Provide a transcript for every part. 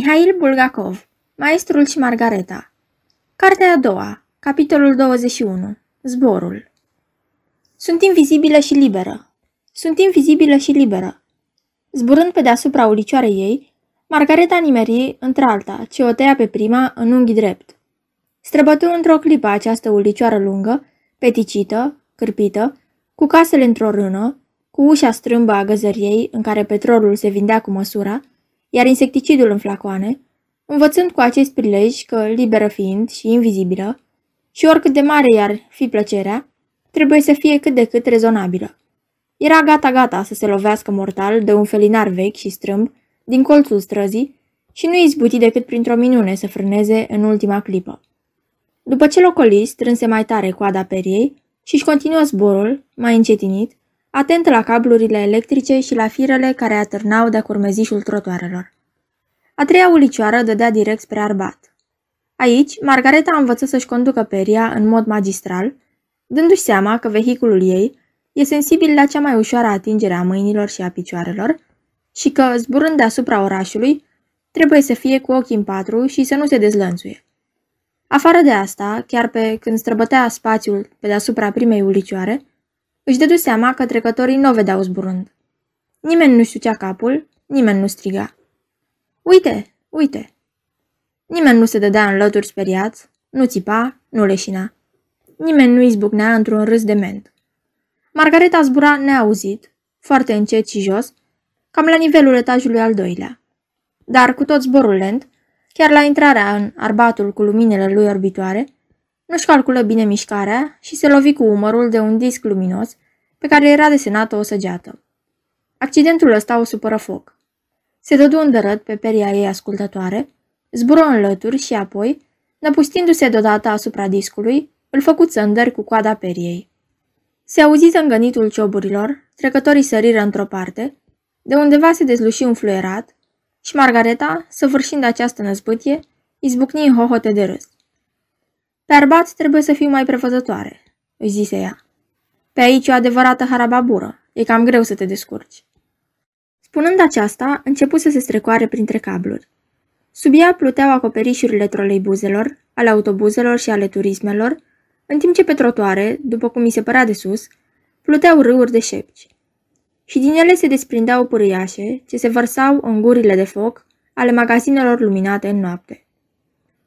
Mihail Bulgakov, Maestrul și Margareta Cartea a doua, capitolul 21 Zborul Sunt invizibilă și liberă. Sunt invizibilă și liberă. Zburând pe deasupra ulicioarei ei, Margareta nimeri într-alta, ce o tăia pe prima în unghi drept. Străbătu într-o clipă această ulicioară lungă, peticită, cârpită, cu casele într-o rână, cu ușa strâmbă a găzăriei în care petrolul se vindea cu măsura, iar insecticidul în flacoane, învățând cu acest prilej că, liberă fiind și invizibilă, și oricât de mare i-ar fi plăcerea, trebuie să fie cât de cât rezonabilă. Era gata-gata să se lovească mortal de un felinar vechi și strâmb din colțul străzii și nu izbuti decât printr-o minune să frâneze în ultima clipă. După ce locoli strânse mai tare coada periei și își continuă zborul, mai încetinit, atent la cablurile electrice și la firele care atârnau de curmezișul trotuarelor. A treia ulicioară dădea direct spre Arbat. Aici, Margareta a învățat să-și conducă peria în mod magistral, dându-și seama că vehiculul ei e sensibil la cea mai ușoară atingere a mâinilor și a picioarelor și că, zburând deasupra orașului, trebuie să fie cu ochii în patru și să nu se dezlănțuie. Afară de asta, chiar pe când străbătea spațiul pe deasupra primei ulicioare, își dădu seama că trecătorii nu o vedeau zburând. Nimeni nu știucea capul, nimeni nu striga. Uite, uite! Nimeni nu se dădea în lături speriați, nu țipa, nu leșina. Nimeni nu izbucnea într-un râs de ment. Margareta zbura neauzit, foarte încet și jos, cam la nivelul etajului al doilea. Dar cu tot zborul lent, chiar la intrarea în arbatul cu luminele lui orbitoare, nu-și calculă bine mișcarea și se lovi cu umărul de un disc luminos pe care era desenată o săgeată. Accidentul ăsta o supără foc. Se dădu îndărăt pe peria ei ascultătoare, zbură în lături și apoi, năpustindu-se deodată asupra discului, îl făcu țândări cu coada periei. Se auzi zângănitul cioburilor, trecătorii săriră într-o parte, de undeva se dezluși un fluierat și Margareta, săvârșind această năzbâtie, izbucni în hohote de râs. Pe arbat trebuie să fiu mai prevăzătoare, își zise ea. Pe aici o adevărată harababură, e cam greu să te descurci. Spunând aceasta, începu să se strecoare printre cabluri. Sub ea pluteau acoperișurile troleibuzelor, ale autobuzelor și ale turismelor, în timp ce pe trotuare, după cum mi se părea de sus, pluteau râuri de șepci. Și din ele se desprindeau pârâiașe, ce se vărsau în gurile de foc ale magazinelor luminate în noapte.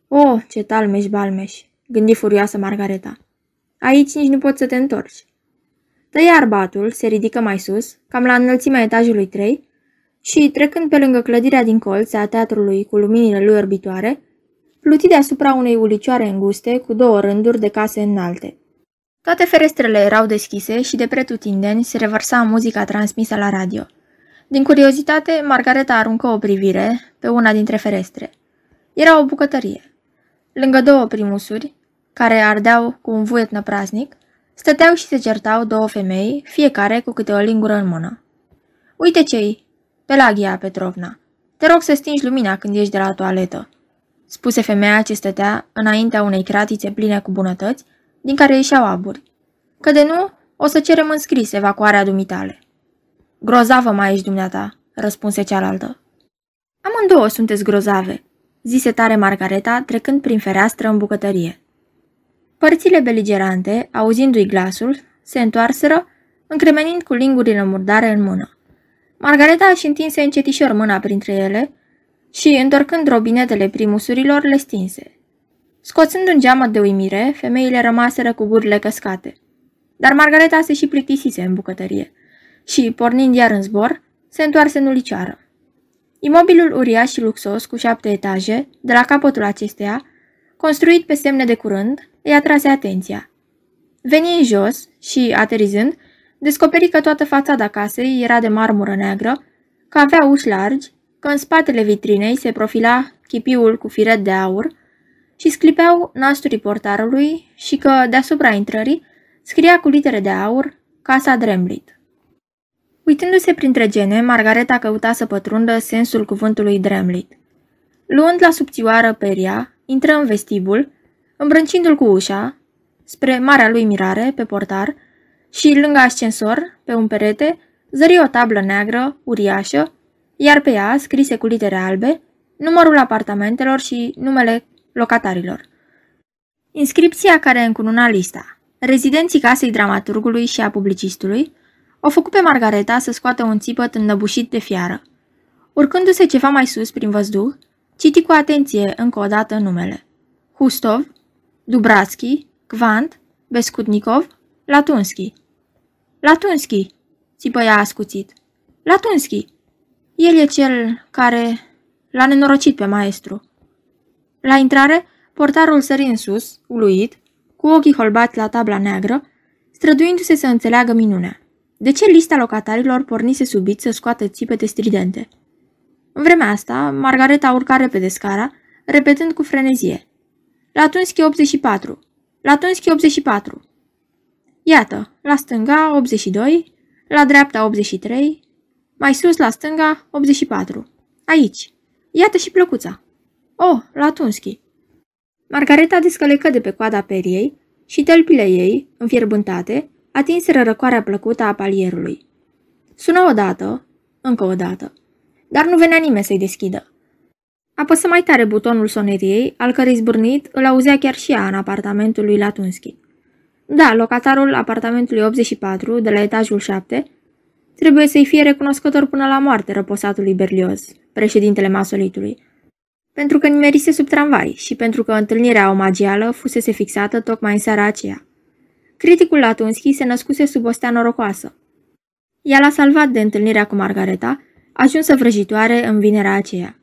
O, oh, ce talmeș-balmeș, gândi furioasă Margareta. Aici nici nu poți să te întorci. Tăia arbatul, se ridică mai sus, cam la înălțimea etajului 3, și, trecând pe lângă clădirea din colț a teatrului cu luminile lui orbitoare, pluti deasupra unei ulicioare înguste cu două rânduri de case înalte. Toate ferestrele erau deschise și de pretutindeni se revărsa muzica transmisă la radio. Din curiozitate, Margareta aruncă o privire pe una dintre ferestre. Era o bucătărie. Lângă două primusuri, care ardeau cu un vuiet năpraznic, stăteau și se certau două femei, fiecare cu câte o lingură în mână. Uite ce-i, Pelagia Petrovna, te rog să stingi lumina când ieși de la toaletă, spuse femeia ce stătea înaintea unei cratițe pline cu bunătăți, din care ieșeau aburi. Că de nu, o să cerem înscris evacuarea dumitale. Grozavă mai ești dumneata, răspunse cealaltă. Amândouă sunteți grozave, zise tare Margareta, trecând prin fereastră în bucătărie. Părțile beligerante, auzindu-i glasul, se întoarseră, încremenind cu lingurile murdare în mână. Margareta își întinse încetișor mâna printre ele și, întorcând robinetele primusurilor, le stinse. Scoțând un geamăt de uimire, femeile rămaseră cu gurile căscate. Dar Margareta se și plictisise în bucătărie și, pornind iar în zbor, se întoarse în ulicioară. Imobilul uriaș și luxos, cu șapte etaje, de la capătul acesteia, construit pe semne de curând, îi atrase atenția. Veni în jos și, aterizând, descoperi că toată fațada casei era de marmură neagră, că avea uși largi, că în spatele vitrinei se profila chipiul cu firet de aur și sclipeau nasturii portarului și că, deasupra intrării, scria cu litere de aur Casa Dremlit. Uitându-se printre gene, Margareta căuta să pătrundă sensul cuvântului Dremlit. Luând la subțioară peria, intră în vestibul, îmbrâncindu-l cu ușa, spre marea lui mirare, pe portar, și lângă ascensor, pe un perete, zări o tablă neagră, uriașă, iar pe ea, scrise cu litere albe, numărul apartamentelor și numele locatarilor. Inscripția care încununa lista. Rezidenții casei dramaturgului și a publicistului o făcut pe Margareta să scoată un țipăt înnăbușit de fiară. Urcându-se ceva mai sus prin văzduh, citi cu atenție încă o dată numele. Hustov, Dubratski, Kvant, Beskudnikov, Latunski. Latunski, țipă ea ascuțit. Latunski. El e cel care l-a nenorocit pe maestru. La intrare, portarul sări în sus, uluit, cu ochii holbați la tabla neagră, străduindu-se să înțeleagă minunea. De ce lista locatarilor pornise subit să scoată țipete stridente? În vremea asta, Margareta urca repede scara, repetând cu frenezie. Latunski 84. Latunski 84. Iată, la stânga 82, la dreapta 83, mai sus la stânga 84. Aici. Iată și plăcuța. Oh, Latunski. Margareta descălecă de pe coada periei și tălpile ei, înfierbântate, atinseră răcoarea plăcută a palierului. Sună odată, încă o dată, dar nu venea nimeni să-i deschidă. Apăsă mai tare butonul soneriei, al cărei zbârnit îl auzea chiar și ea în apartamentul lui Latunski. Da, locatarul apartamentului 84, de la etajul 7, trebuie să-i fie recunoscător până la moarte răposatului Berlioz, președintele masolitului, pentru că nimerise sub tramvai și pentru că întâlnirea omagială fusese fixată tocmai în seara aceea. Criticul Latunski se născuse sub o stea norocoasă. Ea l-a salvat de întâlnirea cu Margareta, ajunsă vrăjitoare în vinerea aceea.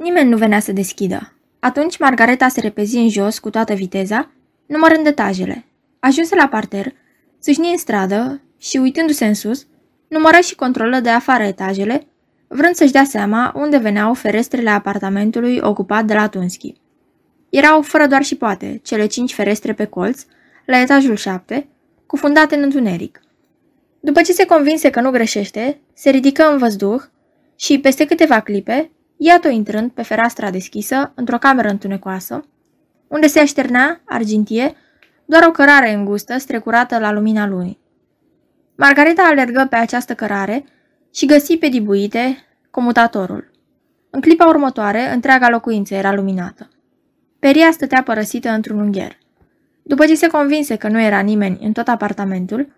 Nimeni nu venea să deschidă. Atunci Margareta se repezi în jos cu toată viteza, numărând etajele. Ajunse la parter, sâșni în stradă și, uitându-se în sus, numără și controlă de afară etajele, vrând să-și dea seama unde veneau ferestrele apartamentului ocupat de la Tunski. Erau, fără doar și poate, cele cinci ferestre pe colț, la etajul 7, cufundate în întuneric. După ce se convinse că nu greșește, se ridică în văzduh și, peste câteva clipe, iată intrând pe fereastra deschisă, într-o cameră întunecoasă, unde se așternea, argintie, doar o cărare îngustă strecurată la lumina lunii. Margareta alergă pe această cărare și găsi pe dibuite comutatorul. În clipa următoare, întreaga locuință era luminată. Peria stătea părăsită într-un ungher. După ce se convinse că nu era nimeni în tot apartamentul,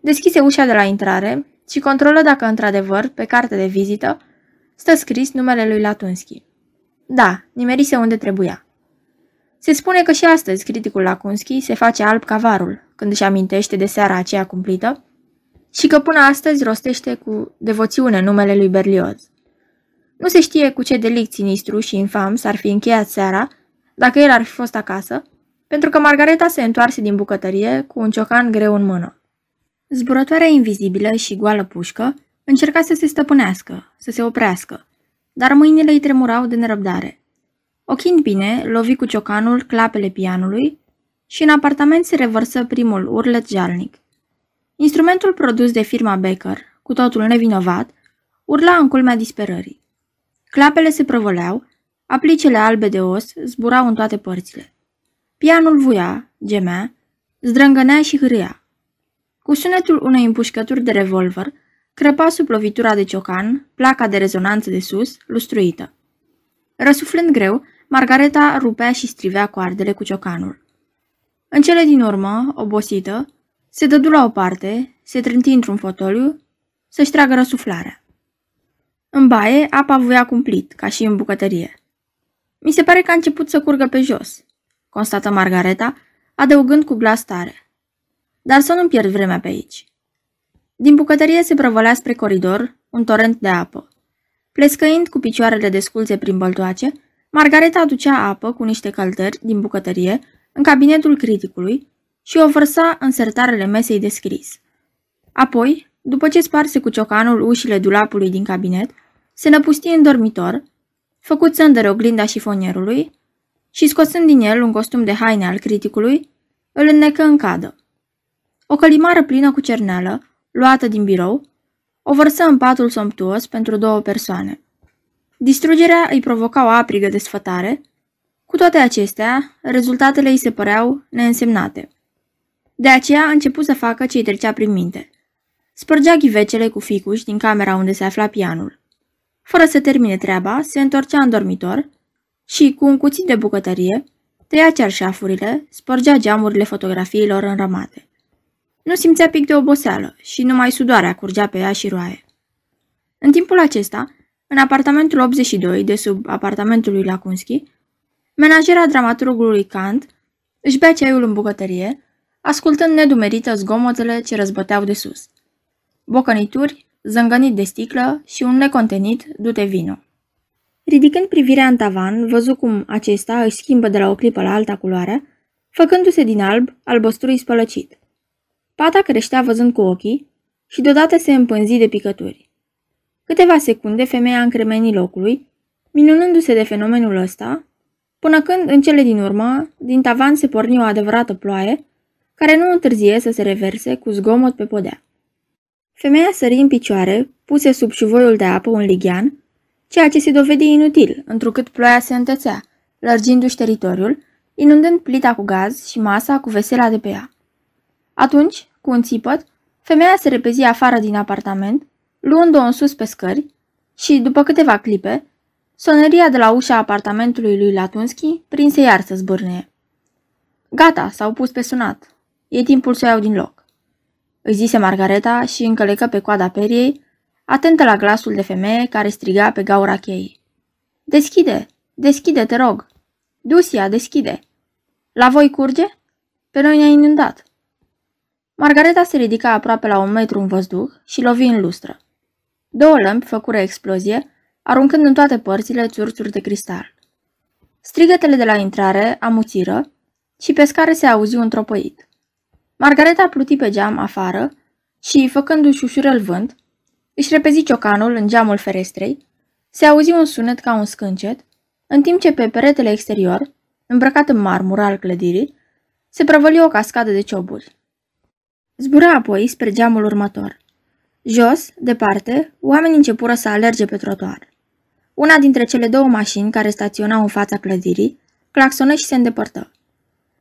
deschise ușa de la intrare și controlă dacă într-adevăr, pe carte de vizită, stă scris numele lui Latunski. Da, nimerise unde trebuia. Se spune că și astăzi criticul Lakunski se face alb ca varul când își amintește de seara aceea cumplită și că până astăzi rostește cu devoțiune numele lui Berlioz. Nu se știe cu ce delict sinistru și infam s-ar fi încheiat seara dacă el ar fi fost acasă, pentru că Margareta se întoarse din bucătărie cu un ciocan greu în mână. Zburătoarea invizibilă și goală pușcă încerca să se stăpânească, să se oprească, dar mâinile îi tremurau de nerăbdare. Ochind bine, lovi cu ciocanul clapele pianului și în apartament se revărsă primul urlet jalnic. Instrumentul produs de firma Becker, cu totul nevinovat, urla în culmea disperării. Clapele se prăvăleau, aplicele albe de os zburau în toate părțile. Pianul vuia, gemea, zdrângănea și hâria. Cu sunetul unei împușcături de revolver, crăpa sub lovitura de ciocan, placa de rezonanță de sus, lustruită. Răsuflând greu, Margareta rupea și strivea coardele cu ciocanul. În cele din urmă, obosită, se dădu la o parte, se trânti într-un fotoliu, să-și tragă răsuflarea. În baie, apa vuia cumplit, ca și în bucătărie. Mi se pare că a început să curgă pe jos, constată Margareta, adăugând cu glas tare. Dar să nu pierd vremea pe aici. Din bucătărie se prăvălea spre coridor un torent de apă. Plescăind cu picioarele desculțe prin băltoace, Margareta aducea apă cu niște căltări din bucătărie în cabinetul criticului și o vărsa în sertarele mesei de scris. Apoi, după ce sparse cu ciocanul ușile dulapului din cabinet, se năpusti în dormitor, făcut să îndăre oglinda șifonierului și, scosând din el un costum de haine al criticului, îl înnecă în cadă. O călimară plină cu cerneală, luată din birou, o vărsă în patul somptuos pentru două persoane. Distrugerea îi provoca o aprigă desfătare, cu toate acestea, rezultatele îi se păreau neînsemnate. De aceea a început să facă ce-i trecea prin minte. Spărgea ghivecele cu ficuși din camera unde se afla pianul. Fără să termine treaba, se întorcea în dormitor și, cu un cuțit de bucătărie, tăia cerșafurile, spărgea geamurile fotografiilor înrămate. Nu simțea pic de oboseală și numai sudoarea curgea pe ea și roaie. În timpul acesta, în apartamentul 82 de sub apartamentul lui Lakunski, menajera dramaturgului Kant își bea ceaiul în bucătărie, ascultând nedumerită zgomotele ce răzbăteau de sus. Bocănituri, zângănit de sticlă și un necontenit dute vino. Ridicând privirea în tavan, văzu cum acesta își schimbă de la o clipă la alta culoarea, făcându-se din alb albostrui spălăcit. Pata creștea văzând cu ochii și deodată se împânzi de picături. Câteva secunde femeia încremeni locului, minunându-se de fenomenul ăsta, până când, în cele din urmă, din tavan se porni o adevărată ploaie, care nu întârzie să se reverse cu zgomot pe podea. Femeia sări în picioare, puse sub șuvoiul de apă un lighean, ceea ce se dovedi inutil, întrucât ploaia se întățea, lărgindu-și teritoriul, inundând plita cu gaz și masa cu vesela de pe ea. Atunci, cu un țipăt, femeia se repezi afară din apartament, luând-o în sus pe scări și, după câteva clipe, soneria de la ușa apartamentului lui Latunski prinse iar să zbârne. Gata, s-au pus pe sunat. E timpul să o iau din loc. Îi zise Margareta și încălecă pe coada periei, atentă la glasul de femeie care striga pe gaura cheii. Deschide! Deschide, te rog! Dusia, deschide! La voi curge? Pe noi ne-a inundat. Margareta se ridica aproape la un metru în văzduh și lovi în lustră. Două lămpi făcură explozie, aruncând în toate părțile țurțuri de cristal. Strigătele de la intrare amuțiră și pe scară se auzi un tropăit. Margareta pluti pe geam afară și, făcându-și ușurel vânt, își repezi ciocanul în geamul ferestrei, se auzi un sunet ca un scâncet, în timp ce pe peretele exterior, îmbrăcat în marmură al clădirii, se prăvăli o cascadă de cioburi. Zbura apoi spre geamul următor. Jos, departe, oamenii începură să alerge pe trotuar. Una dintre cele două mașini care staționau în fața clădirii claxonă și se îndepărtă.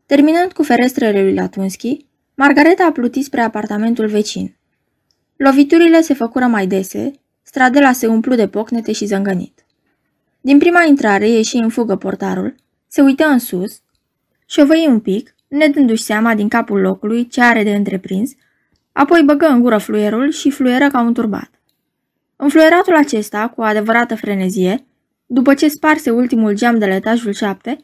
Terminând cu ferestrele lui Latunski, Margareta a plutit spre apartamentul vecin. Loviturile se făcură mai dese, stradela se umplu de pocnete și zângănit. Din prima intrare ieși în fugă portarul, se uită în sus, șovăi un pic, nedându-și seama din capul locului ce are de întreprins, apoi băgă în gură fluierul și fluieră ca un turbat. În fluieratul acesta, cu adevărată frenezie, după ce sparse ultimul geam de la etajul 7,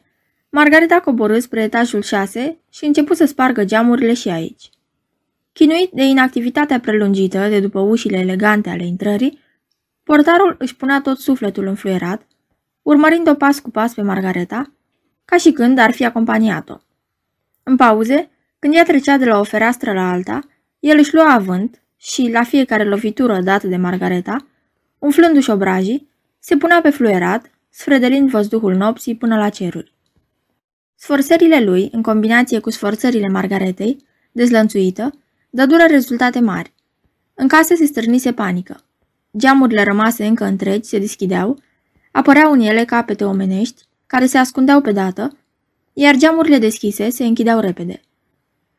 Margareta coborâ spre etajul 6 și început să spargă geamurile și aici. Chinuit de inactivitatea prelungită de după ușile elegante ale intrării, portarul își punea tot sufletul înfluierat, urmărind-o pas cu pas pe Margareta, ca și când ar fi acompaniat-o. În pauze, când ea trecea de la o fereastră la alta, el își lua avânt și, la fiecare lovitură dată de Margareta, umflându-și obrajii, se punea pe fluierat, sfredelind văzduhul nopții până la ceruri. Sforțările lui, în combinație cu sforțările Margaretei, dezlănțuită, dădură rezultate mari. În casă se stârnise panică. Geamurile rămase încă întregi se deschideau, apăreau în ele capete omenești, care se ascundeau pe dată, iar geamurile deschise se închideau repede.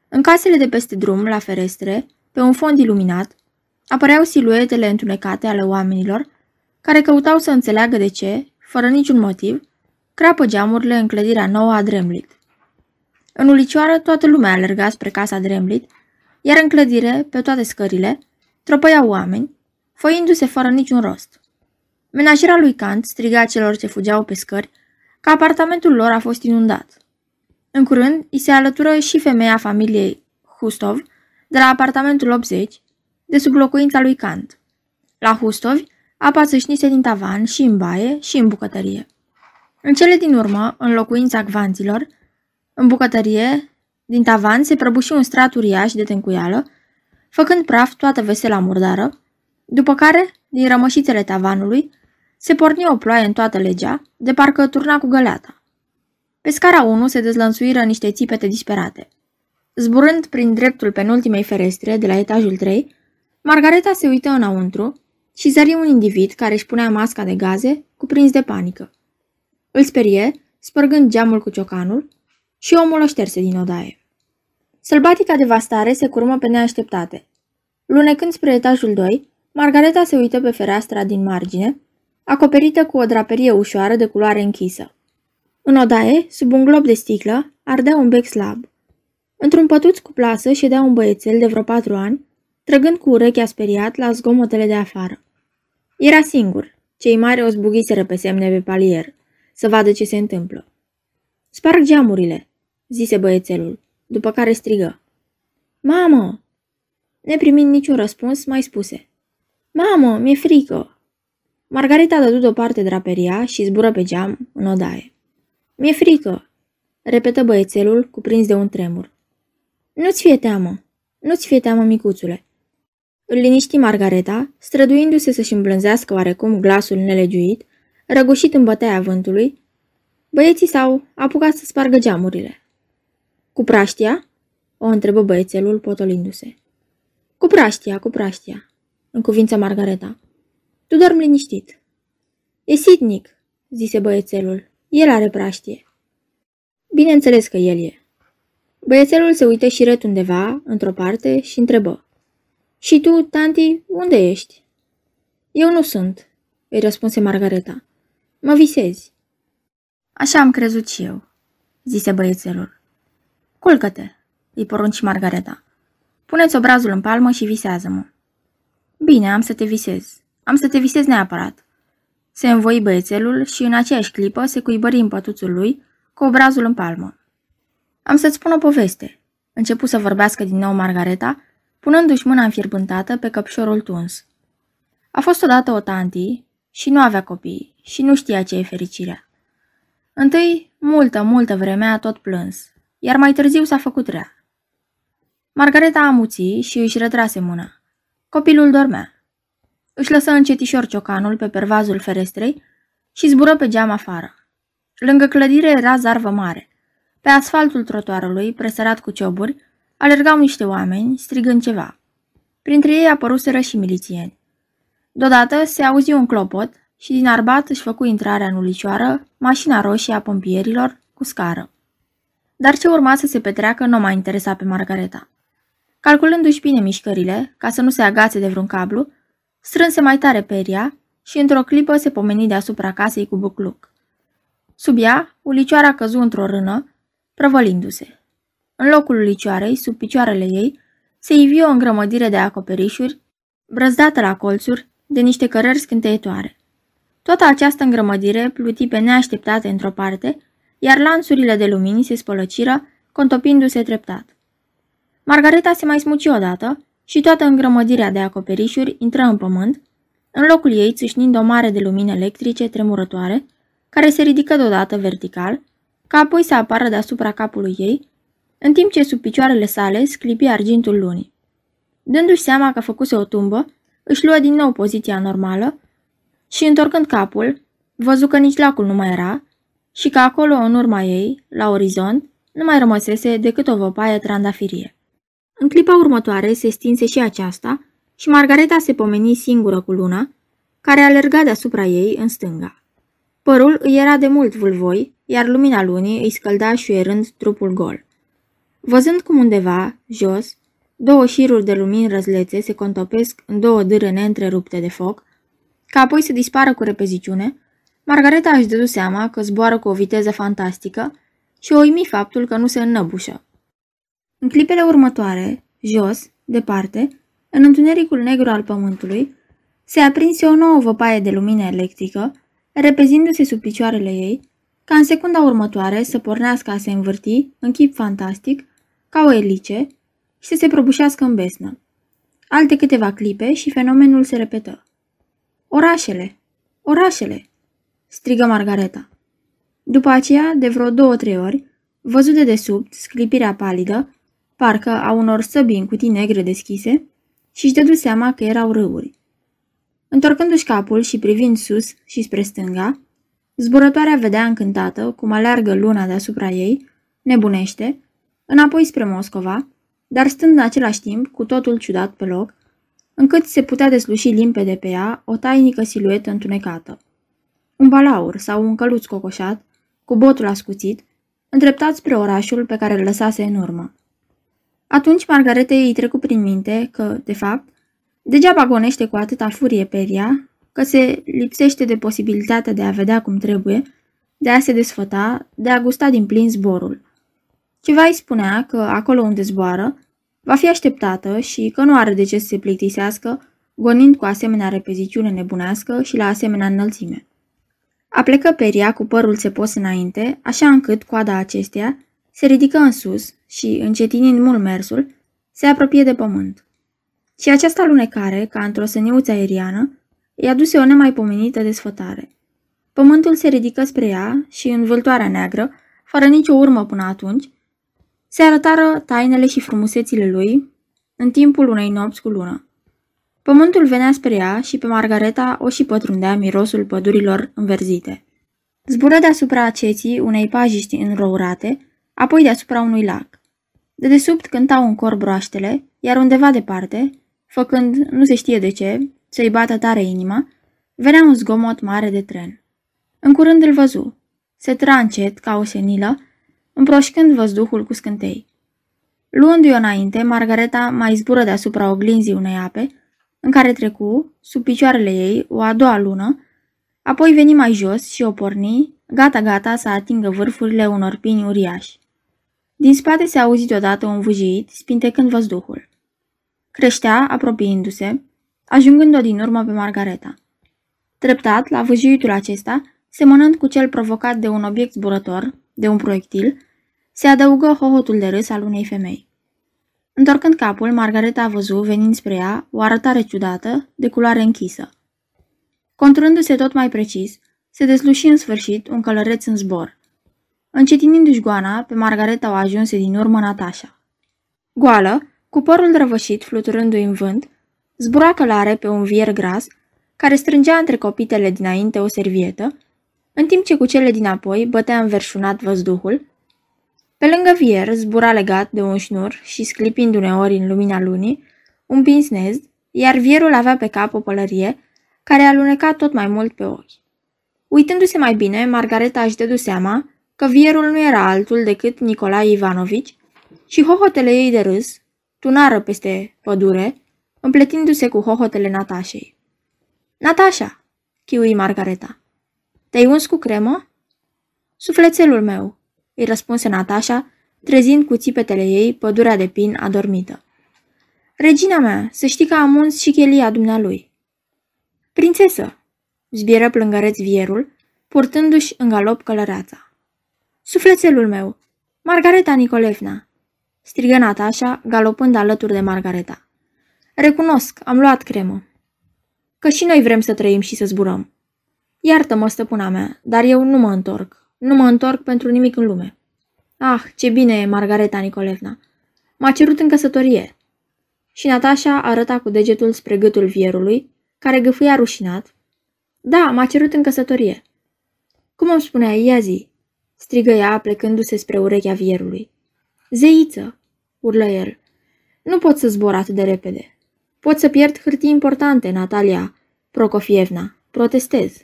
În casele de peste drum, la ferestre, pe un fond iluminat, apăreau siluetele întunecate ale oamenilor, care căutau să înțeleagă de ce, fără niciun motiv, crapă geamurile în clădirea nouă a Dremlit. În ulicioară toată lumea alerga spre casa Dremlit, iar în clădire, pe toate scările, tropăiau oameni, făindu-se fără niciun rost. Menajera lui Kant striga celor ce fugeau pe scări că apartamentul lor a fost inundat. În curând, îi se alătură și femeia familiei Hustov de la apartamentul 80, de sub locuința lui Kant. La Hustovi, apa țâșnise din tavan și în baie și în bucătărie. În cele din urmă, în locuința gvanților, în bucătărie, din tavan se prăbuși un strat uriaș de tencuială, făcând praf toată vesela murdară, după care, din rămășițele tavanului, se porni o ploaie în toată legea, de parcă turna cu găleata. Pe scara 1 se dezlănțuiră niște țipete disperate. Zburând prin dreptul penultimei ferestre de la etajul 3, Margareta se uită înăuntru și zări un individ care își punea masca de gaze, cuprins de panică. Îl sperie, spărgând geamul cu ciocanul, și omul o șterse din odaie. Sălbatica devastare se curmă pe neașteptate. Lunecând spre etajul 2, Margareta se uită pe fereastra din margine, acoperită cu o draperie ușoară de culoare închisă. În odaie, sub un glob de sticlă, ardea un bec slab. Într-un pătuț cu plasă ședea un băiețel de vreo patru ani, trăgând cu urechea speriat la zgomotele de afară. Era singur. Cei mari o zbughiseră pe semne pe palier, să vadă ce se întâmplă. Sparg geamurile, zise băiețelul, după care strigă. Mamă! Neprimind niciun răspuns, mai spuse. Mamă, mi-e frică! Margarita dădu deoparte draperia și zbură pe geam în odaie. Mi-e frică, repetă băiețelul, cuprins de un tremur. Nu-ți fie teamă, nu-ți fie teamă, micuțule. Îl liniști Margareta, străduindu-se să-și îmblânzească oarecum glasul nelegiuit, răgușit în bătaia vântului, băieții s-au apucat să spargă geamurile. Cu praștia? o întrebă băiețelul potolindu-se. Cu praștia, cu praștia, în cuvință Margareta. Tu dormi liniștit. E sitnic, zise băiețelul. El are praștie. Bineînțeles că el e. Băiețelul se uită și răt undeva, într-o parte, și întrebă. Și tu, tanti, unde ești? Eu nu sunt, îi răspunse Margareta. Mă visezi. Așa am crezut și eu, zise băiețelul. Culcă-te, îi porunci Margareta. Puneți obrazul în palmă și visează-mă. Bine, am să te visez. Am să te visez neapărat. Se învoi băiețelul și în aceeași clipă se cuibări în pătuțul lui cu obrazul în palmă. Am să-ți spun o poveste. Începu să vorbească din nou Margareta, punându-și mâna înfierbântată pe căpșorul tuns. A fost odată o tanti și nu avea copii și nu știa ce e fericirea. Întâi, multă, multă vreme a tot plâns, iar mai târziu s-a făcut rea. Margareta amuții și își retrase mâna. Copilul dormea. Își lăsă încetișor ciocanul pe pervazul ferestrei și zbură pe geam afară. Lângă clădire era zarvă mare. Pe asfaltul trotuarului, presărat cu cioburi, alergau niște oameni, strigând ceva. Printre ei apăruseră și milițieni. Deodată se auzi un clopot și din arbat își făcu intrarea în ulicioară mașina roșie a pompierilor cu scară. Dar ce urma să se petreacă nu mai interesa pe Margareta. Calculându-și bine mișcările, ca să nu se agațe de vreun cablu, strânse mai tare peria și într-o clipă se pomeni deasupra casei cu bucluc. Sub ea, ulicioara căzu într-o rână, prăvălindu-se. În locul ulicioarei, sub picioarele ei, se ivi o îngrămădire de acoperișuri, brăzdată la colțuri, de niște cărări scânteietoare. Toată această îngrămădire pluti pe neașteptate într-o parte, iar lanțurile de lumini se spălăciră, contopindu-se treptat. Margareta se mai smuci odată și toată îngrămădirea de acoperișuri intră în pământ, în locul ei țâșnind o mare de lumini electrice tremurătoare, care se ridică deodată vertical, ca apoi să apară deasupra capului ei, în timp ce sub picioarele sale sclipi argintul lunii. Dându-și seama că făcuse o tumbă, își luă din nou poziția normală și, întorcând capul, văzu că nici lacul nu mai era și că acolo, în urma ei, la orizont, nu mai rămăsese decât o văpaie trandafirie. În clipa următoare se stinse și aceasta și Margareta se pomeni singură cu luna, care alerga deasupra ei în stânga. Părul îi era de mult vâlvoi, iar lumina lunii îi scălda șuierând trupul gol. Văzând cum undeva, jos, două șiruri de lumini răzlețe se contopesc în două dâre neîntrerupte de foc, ca apoi să dispară cu repeziciune, Margareta își dădu seama că zboară cu o viteză fantastică și o uimi faptul că nu se înnăbușă. În clipele următoare, jos, departe, în întunericul negru al pământului, se aprinse o nouă văpaie de lumină electrică, repezindu-se sub picioarele ei, ca în secunda următoare să pornească a se învârti, în chip fantastic, ca o elice, și să se prăbușească în besnă. Alte câteva clipe și fenomenul se repetă. Orașele! Orașele! Strigă Margareta. După aceea, de vreo două-trei ori, văzut de desubt sclipirea palidă, parcă a unor săbii în cutii negre deschise, și își dădu seama că erau râuri. Întorcându-și capul și privind sus și spre stânga, zburătoarea vedea încântată cum aleargă luna deasupra ei, nebunește, înapoi spre Moscova, dar stând în același timp cu totul ciudat pe loc, încât se putea desluși limpede pe ea o tainică siluetă întunecată. Un balaur sau un căluț cocoșat, cu botul ascuțit, îndreptat spre orașul pe care îl lăsase în urmă. Atunci Margarete îi trecu prin minte că, de fapt, degeaba gonește cu atâta furie peria, că se lipsește de posibilitatea de a vedea cum trebuie, de a se desfăta, de a gusta din plin zborul. Ceva îi spunea că acolo unde zboară, va fi așteptată și că nu are de ce să se plictisească, gonind cu asemenea repeziciune nebunească și la asemenea înălțime. Aplecă peria cu părul țepos înainte, așa încât coada acesteia se ridică în sus și, încetinind mult mersul, se apropie de pământ. Și această alunecare, ca într-o săniuță aeriană, îi aduse o nemaipomenită desfătare. Pământul se ridică spre ea și, în vâltoarea neagră, fără nicio urmă până atunci, se arătară tainele și frumusețile lui în timpul unei nopți cu lună. Pământul venea spre ea și pe Margareta o și pătrundea mirosul pădurilor înverzite. Zbură deasupra aceții unei pajiști înrourate, apoi deasupra unui lac. De desubt cântau un cor broaștele, iar undeva departe, făcând, nu se știe de ce, să-i bată tare inima, venea un zgomot mare de tren. În curând îl văzu. Se tra încet, ca o senilă, împroșcând văzduhul cu scântei. Luându-i înainte, Margareta mai zbură deasupra oglinzii unei ape, în care trecu, sub picioarele ei, o a doua lună, apoi veni mai jos și o porni, gata-gata să atingă vârfurile unor pini uriași. Din spate se auzi deodată un vâjit, spintecând văzduhul. Creștea, apropiindu-se, ajungând-o din urmă pe Margareta. Treptat, la vâjuitul acesta, semănând cu cel provocat de un obiect zburător, de un proiectil, se adăugă hohotul de râs al unei femei. Întorcând capul, Margareta a văzut, venind spre ea, o arătare ciudată, de culoare închisă. Conturându-se tot mai precis, se desluși în sfârșit un călăreț în zbor. Încetinindu-și goana, pe Margareta o ajunse din urmă Natasha. Goală, cu părul răvășit fluturându-i în vânt, zbura călare pe un vier gras, care strângea între copitele dinainte o servietă, în timp ce cu cele dinapoi bătea înverșunat văzduhul. Pe lângă vier zbura legat de un șnur și sclipind uneori în lumina lunii, un pinsnez, iar vierul avea pe cap o pălărie care aluneca tot mai mult pe ochi. Uitându-se mai bine, Margareta își dădu seama că vierul nu era altul decât Nicolae Ivanovici și hohotele ei de râs tunară peste pădure, împletindu-se cu hohotele Natașei. Natasha, chiui Margareta. Te-ai uns cu cremă? Sufletelul meu, îi răspunse Natasha, trezind cu țipetele ei pădurea de pin adormită. Regina mea, să știi că am uns și chelia dumnealui. Prințesă, zbieră plângăreț vierul, purtându-și în galop călăreața. Sufletelul meu, Margareta Nicolevna, strigă Natasha, galopând alături de Margareta. Recunosc, am luat cremă. Că și noi vrem să trăim și să zburăm. Iartă-mă, stăpâna mea, dar eu nu mă întorc. Nu mă întorc pentru nimic în lume. Ah, ce bine e Margareta Nicolevna. M-a cerut în căsătorie. Și Natasha arăta cu degetul spre gâtul vierului, care gâfâia rușinat. Da, m-a cerut în căsătorie. Cum îmi spunea, ia zi, strigă ea plecându-se spre urechea vierului. Zeiță, urlă el. Nu pot să zbor atât de repede. Pot să pierd hârtii importante, Natalia Prokofievna. Protestez.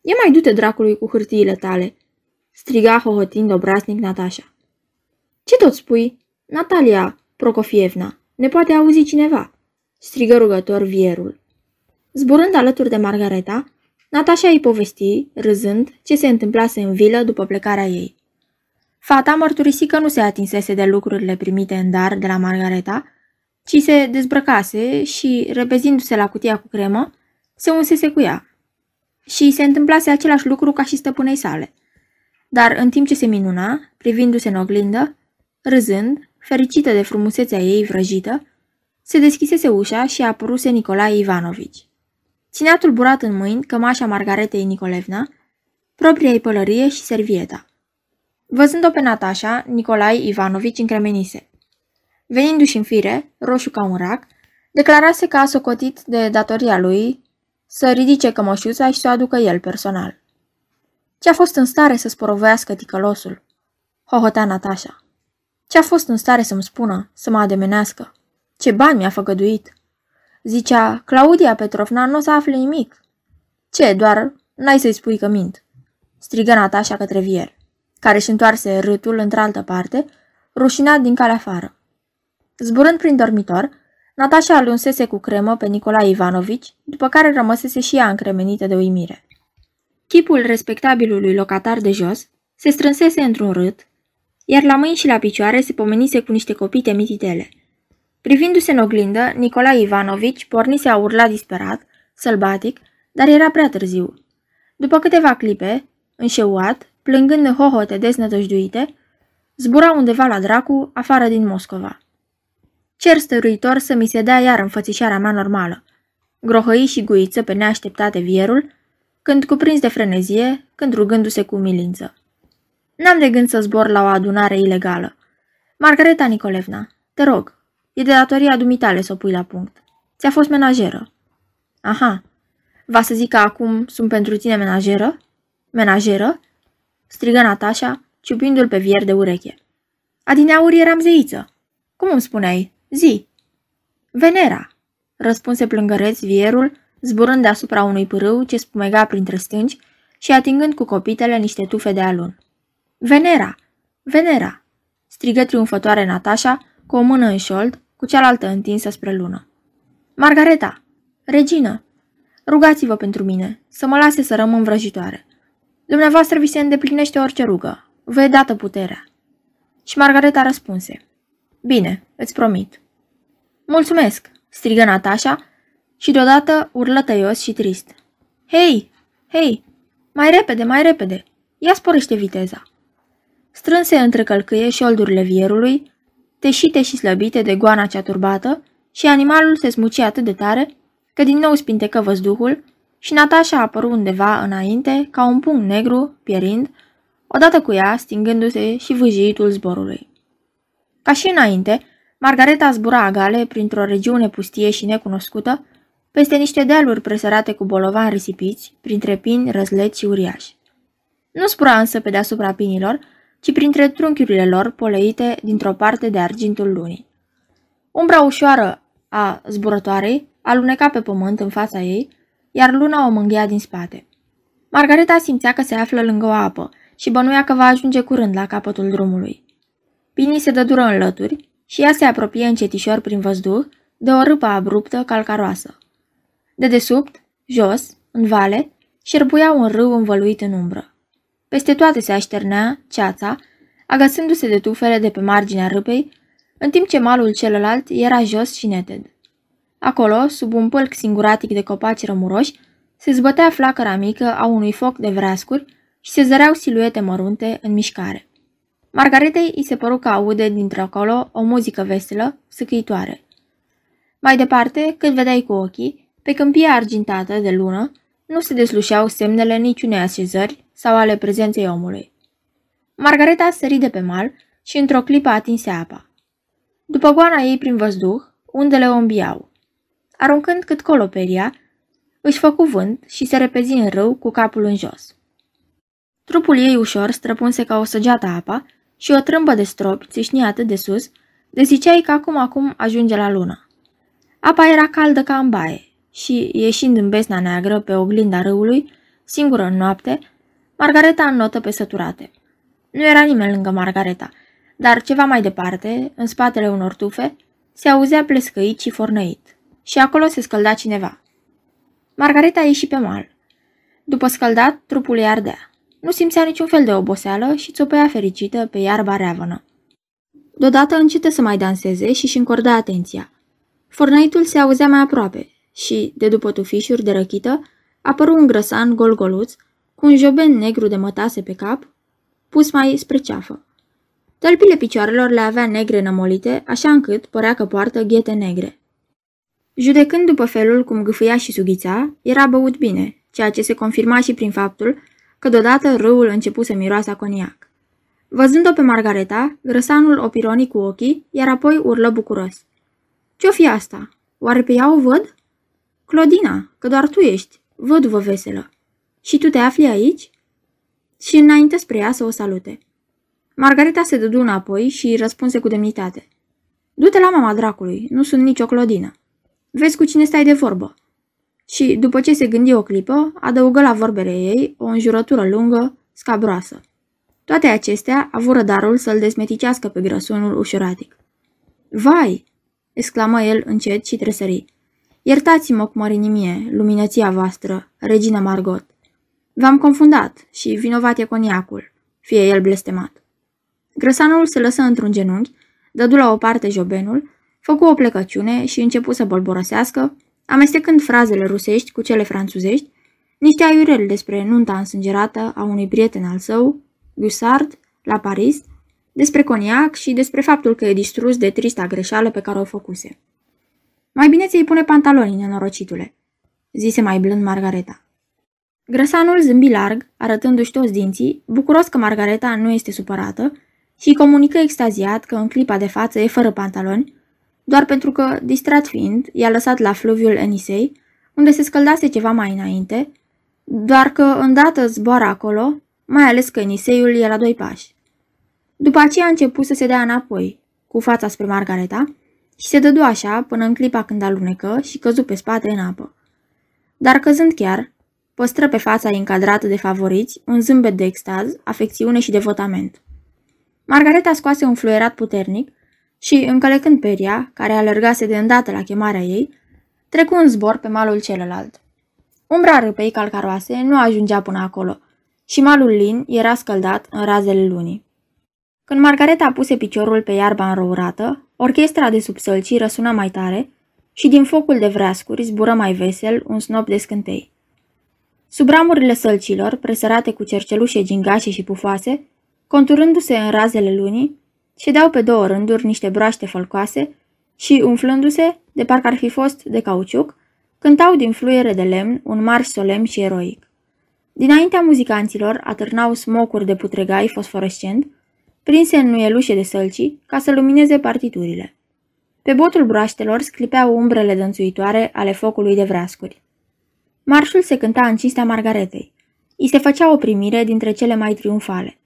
Ia mai du-te dracului cu hârtiile tale, striga hohotind obraznic Natasha. Ce tot spui? Natalia Prokofievna, ne poate auzi cineva, strigă rugător vierul. Zburând alături de Margareta, Natasha îi povesti, râzând, ce se întâmplase în vilă după plecarea ei. Fata mărturisi că nu se atinsese de lucrurile primite în dar de la Margareta, ci se dezbrăcase și, repezindu-se la cutia cu cremă, se unsese cu ea. Și se întâmplase același lucru ca și stăpânei sale. Dar în timp ce se minuna, privindu-se în oglindă, râzând, fericită de frumusețea ei vrăjită, se deschisese ușa și apăruse Nicolae Ivanovici. Ținea tulburat în mâini cămașa Margaretei Nicolevna, propria ei pălărie și servieta. Văzând-o pe Natasha, Nicolae Ivanovici încremenise. Venindu-și în fire, roșu ca un rac, declarase că a socotit de datoria lui să ridice cămășuța și să o aducă el personal. Ce a fost în stare să sporovească ticălosul? Hohotea Natasha. Ce a fost în stare să-mi spună, să mă ademenească? Ce bani mi-a făgăduit? Zicea, Claudia Petrovna nu o să afle nimic. Ce, doar n-ai să-i spui că mint? Strigă Natasha către Vier, care își întoarse râtul într-altă parte, rușinat din calea afară. Zburând prin dormitor, Natasha alunsese cu cremă pe Nicolae Ivanovici, după care rămăsese și ea încremenită de uimire. Chipul respectabilului locatar de jos se strânsese într-un râd, iar la mâini și la picioare se pomenise cu niște copite mititele. Privindu-se în oglindă, Nicolae Ivanovici pornise a urla disperat, sălbatic, dar era prea târziu. După câteva clipe, înșeuat, plângând în hohote deznădăjduite, zbura undeva la dracu, afară din Moscova. Cer stăruitor să mi se dea iar înfățișarea mea normală. Grohăi și guiță pe neașteptate vierul, când cuprins de frenezie, când rugându-se cu umilință. N-am de gând să zbor la o adunare ilegală. Margareta Nicolevna, te rog, e de datoria dumitale să o pui la punct. Ți-a fost menajeră. Aha, va să zic că acum sunt pentru tine menajeră? Menajeră? strigă Natasha, ciupindu-l pe vier de ureche. Adineauri eram zeiță. Cum îmi spuneai? Zi. Venera, răspunse plângăreț vierul, zburând deasupra unui pârâu ce spumega printre stânci și atingând cu copitele niște tufe de alun. Venera! Venera! strigă triumfătoare Natasha, cu o mână în șold, cu cealaltă întinsă spre lună. Margareta! Regină! Rugați-vă pentru mine, să mă lase să rămân vrăjitoare. Dumneavoastră vi se îndeplinește orice rugă. Vă e dată puterea. Și Margareta răspunse. Bine, îți promit. Mulțumesc, strigă Natasha și deodată urlă tăios și trist. Hei, hei, mai repede, mai repede, ia sporește viteza. Strânse între călcâie șoldurile vierului, teșite și slăbite de goana cea turbată, și animalul se smuci atât de tare că din nou spintecă văzduhul și Natasha a apărut undeva înainte ca un punct negru, pierind, odată cu ea stingându-se și vâjitul zborului. Ca și înainte, Margareta zbura agale printr-o regiune pustie și necunoscută, peste niște dealuri presărate cu bolovan risipiți, printre pini, răzleți și uriași. Nu spura însă pe deasupra pinilor, ci printre trunchiurile lor poleite dintr-o parte de argintul lunii. Umbra ușoară a zburătoarei aluneca pe pământ în fața ei, iar luna o mânghea din spate. Margareta simțea că se află lângă o apă și bănuia că va ajunge curând la capătul drumului. Pinii se dădură în lături și ea se apropie încetișor prin văzduh de o râpă abruptă calcaroasă. De desubt, jos, în vale, șerpuia un râu învăluit în umbră. Peste toate se așternea ceața, agăsându-se de tufele de pe marginea râpei, în timp ce malul celălalt era jos și neted. Acolo, sub un pălc singuratic de copaci rămuroși, se zbătea flacăra mică a unui foc de vreascuri și se zăreau siluete mărunte în mișcare. Margaretei îi se păru că aude dintre acolo o muzică veselă, săcăitoare. Mai departe, când vedeai cu ochii, pe câmpia argintată de lună, nu se deslușeau semnele niciunei așezări sau ale prezenței omului. Margareta sări de pe mal și într-o clipă atinse apa. După goana ei prin văzduh, undele o îmbiau. Aruncând cât coloperia, își făcu vânt și se repezi în râu cu capul în jos. Trupul ei ușor străpunse ca o săgeată apa și o trâmbă de stropi țișni atât de sus, de ziceai că acum acum ajunge la lună. Apa era caldă ca în baie și, ieșind în besna neagră pe oglinda râului, singură în noapte, Margareta înnotă pe săturate. Nu era nimeni lângă Margareta, dar ceva mai departe, în spatele unor tufe, se auzea plescăit și fornăit. Și acolo se scălda cineva. Margareta ieși pe mal. După scăldat, trupul ei ardea. Nu simțea niciun fel de oboseală și țopăia fericită pe iarba reavănă. Deodată încete să mai danseze și își încorda atenția. Fornăitul se auzea mai aproape și, de după tufișuri de răchită, apăru un grăsan gol-goluț, cu un joben negru de mătase pe cap, pus mai spre ceafă. Tălpile picioarelor le avea negre nămolite, așa încât părea că poartă ghete negre. Judecând după felul cum gâfâia și sughița, era băut bine, ceea ce se confirma și prin faptul că deodată râul începu să miroase coniac. Văzând-o pe Margareta, grăsanul o pironi cu ochii, iar apoi urlă bucuros. Ce-o fi asta? Oare pe ea o văd? Clodina, că doar tu ești, văduvă veselă. Și tu te afli aici? Și înainte spre ea să o salute. Margareta se dădu înapoi și răspunse cu demnitate. Du-te la mama dracului, nu sunt nicio clodină. Vezi cu cine stai de vorbă și, după ce se gândi o clipă, adăugă la vorbele ei o înjurătură lungă, scabroasă. Toate acestea avură darul să-l desmeticească pe grăsunul ușuratic. Vai! exclamă el încet și tresări. Iertați-mă cu mărinimie, luminăția voastră, regină Margot. V-am confundat și vinovat e coniacul, fie el blestemat. Grăsanul se lăsă într-un genunchi, dădu la o parte jobenul, făcu o plecăciune și începu să bolborosească, amestecând frazele rusești cu cele franțuzești, niște aiureli despre nunta însângerată a unui prieten al său, Gussard, la Paris, despre coniac și despre faptul că e distrus de trista greșeală pe care o făcuse. Mai bine ți-ai pune pantalonii, nenorocitule, zise mai blând Margareta. Grăsanul zâmbi larg, arătându-și toți dinții, bucuros că Margareta nu este supărată și comunică extaziat că în clipa de față e fără pantaloni, doar pentru că, distrat fiind, i-a lăsat la fluviul Enisei, unde se scăldase ceva mai înainte, doar că îndată zboară acolo, mai ales că Eniseiul e la doi pași. După aceea a început să se dea înapoi, cu fața spre Margareta, și se dădu așa până în clipa când alunecă și căzu pe spate în apă. Dar căzând chiar, păstră pe fața încadrată de favoriți un zâmbet de extaz, afecțiune și devotament. Margareta scoase un fluierat puternic și, încălecând peria, care alergase de îndată la chemarea ei, trecu în zbor pe malul celălalt. Umbra râpei calcaroase nu ajungea până acolo și malul lin era scăldat în razele lunii. Când Margareta puse piciorul pe iarba înrourată, orchestra de sub sălcii răsună mai tare și din focul de vreascuri zbură mai vesel un snop de scântei. Sub ramurile sălcilor, presărate cu cercelușe gingașe și pufoase, conturându-se în razele lunii, ședeau pe două rânduri niște broaște fălcoase și, umflându-se, de parcă ar fi fost de cauciuc, cântau din fluiere de lemn un marș solemn și eroic. Dinaintea muzicanților atârnau smocuri de putregai fosforescent, prinse în nuielușe de sălcii ca să lumineze partiturile. Pe botul broaștelor sclipeau umbrele dănțuitoare ale focului de vreascuri. Marșul se cânta în cinstea Margaretei. I se făcea o primire dintre cele mai triumfale.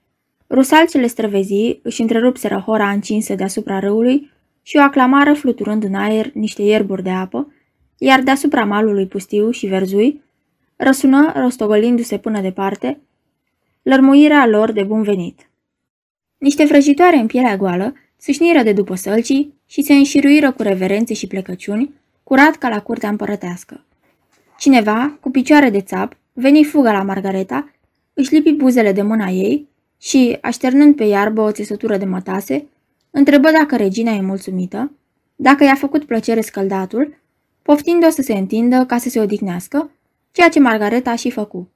Rusalcele străvezii își întrerupseră hora încinsă deasupra râului și o aclamară fluturând în aer niște ierburi de apă, iar deasupra malului pustiu și verzui răsună, rostogolindu-se până departe, lărmuirea lor de bun venit. Niște vrăjitoare în pielea goală sâșniră de după sălcii și se înșiruiră cu reverențe și plecăciuni, curat ca la curtea împărătească. Cineva, cu picioare de țap, veni fuga la Margareta, își lipi buzele de mâna ei și, așternând pe iarbă o țesătură de mătase, întrebă dacă regina e mulțumită, dacă i-a făcut plăcere scăldatul, poftind-o să se întindă ca să se odihnească, ceea ce Margareta a și făcut.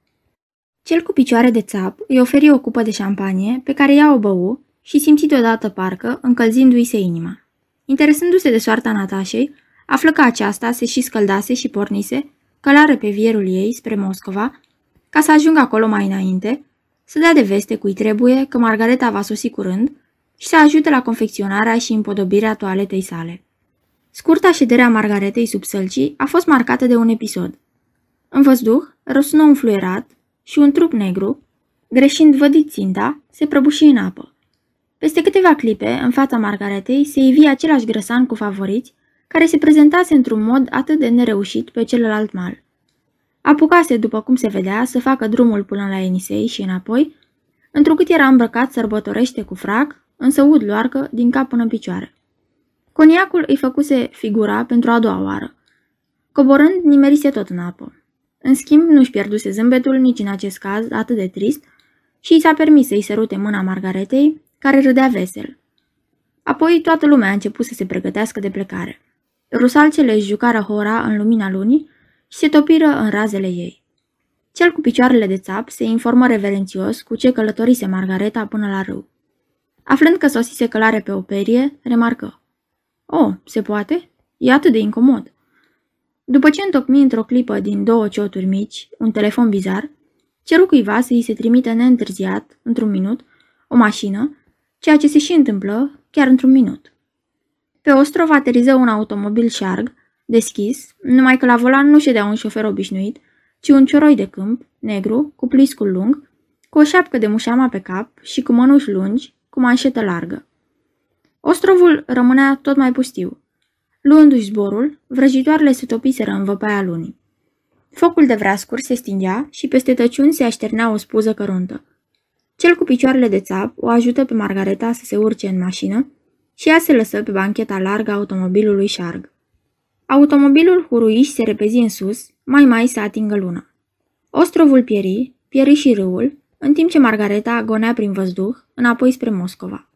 Cel cu picioare de țap îi oferi o cupă de șampanie pe care ea o bău și simți deodată parcă, încălzindu-i se inima. Interesându-se de soarta Natașei, află că aceasta se și scăldase și pornise, călare pe vierul ei spre Moscova, ca să ajungă acolo mai înainte, să dea de veste cui trebuie că Margareta va sosi curând și să ajute la confecționarea și împodobirea toaletei sale. Scurta șederea Margaretei sub sălcii a fost marcată de un episod. În văzduh răsună un fluierat și un trup negru, greșind vădit ținta, se prăbuși în apă. Peste câteva clipe, în fața Margaretei, se ivi același grăsan cu favoriți, care se prezentase într-un mod atât de nereușit pe celălalt mal. Apucase, după cum se vedea, să facă drumul până la Enisei și înapoi, întrucât era îmbrăcat sărbătorește cu frac, însă ud luarcă din cap până în picioare. Coniacul îi făcuse figura pentru a doua oară. Coborând, nimerise tot în apă. În schimb, nu-și pierduse zâmbetul nici în acest caz atât de trist și i s-a permis să-i sărute mâna Margaretei, care râdea vesel. Apoi toată lumea a început să se pregătească de plecare. Rusalcele își jucară hora în lumina lunii și se topiră în razele ei. Cel cu picioarele de țap se informă reverențios cu ce călătorise Margareta până la râu. Aflând că sosise călare pe o perie, remarcă. O, oh, se poate? E atât de incomod. După ce întocmi într-o clipă din două cioturi mici, un telefon bizar, ceru cuiva să îi se trimite neîntârziat, într-un minut, o mașină, ceea ce se și întâmplă chiar într-un minut. Pe ostrov ateriză un automobil șarg, deschis, numai că la volan nu ședea un șofer obișnuit, ci un cioroi de câmp, negru, cu pliscul lung, cu o șapcă de mușama pe cap și cu mănuși lungi, cu manșetă largă. Ostrovul rămânea tot mai pustiu. Luându-și zborul, vrăjitoarele se topiseră în văpaia lunii. Focul de vreascuri se stingea și peste tăciuni se așternea o spuză căruntă. Cel cu picioarele de țap o ajută pe Margareta să se urce în mașină și ea se lăsă pe bancheta largă a automobilului șarg. Automobilul huruiș și se repezi în sus, mai mai să atingă luna. Ostrovul pieri, pieri și râul, în timp ce Margareta agonea prin văzduh, înapoi spre Moscova.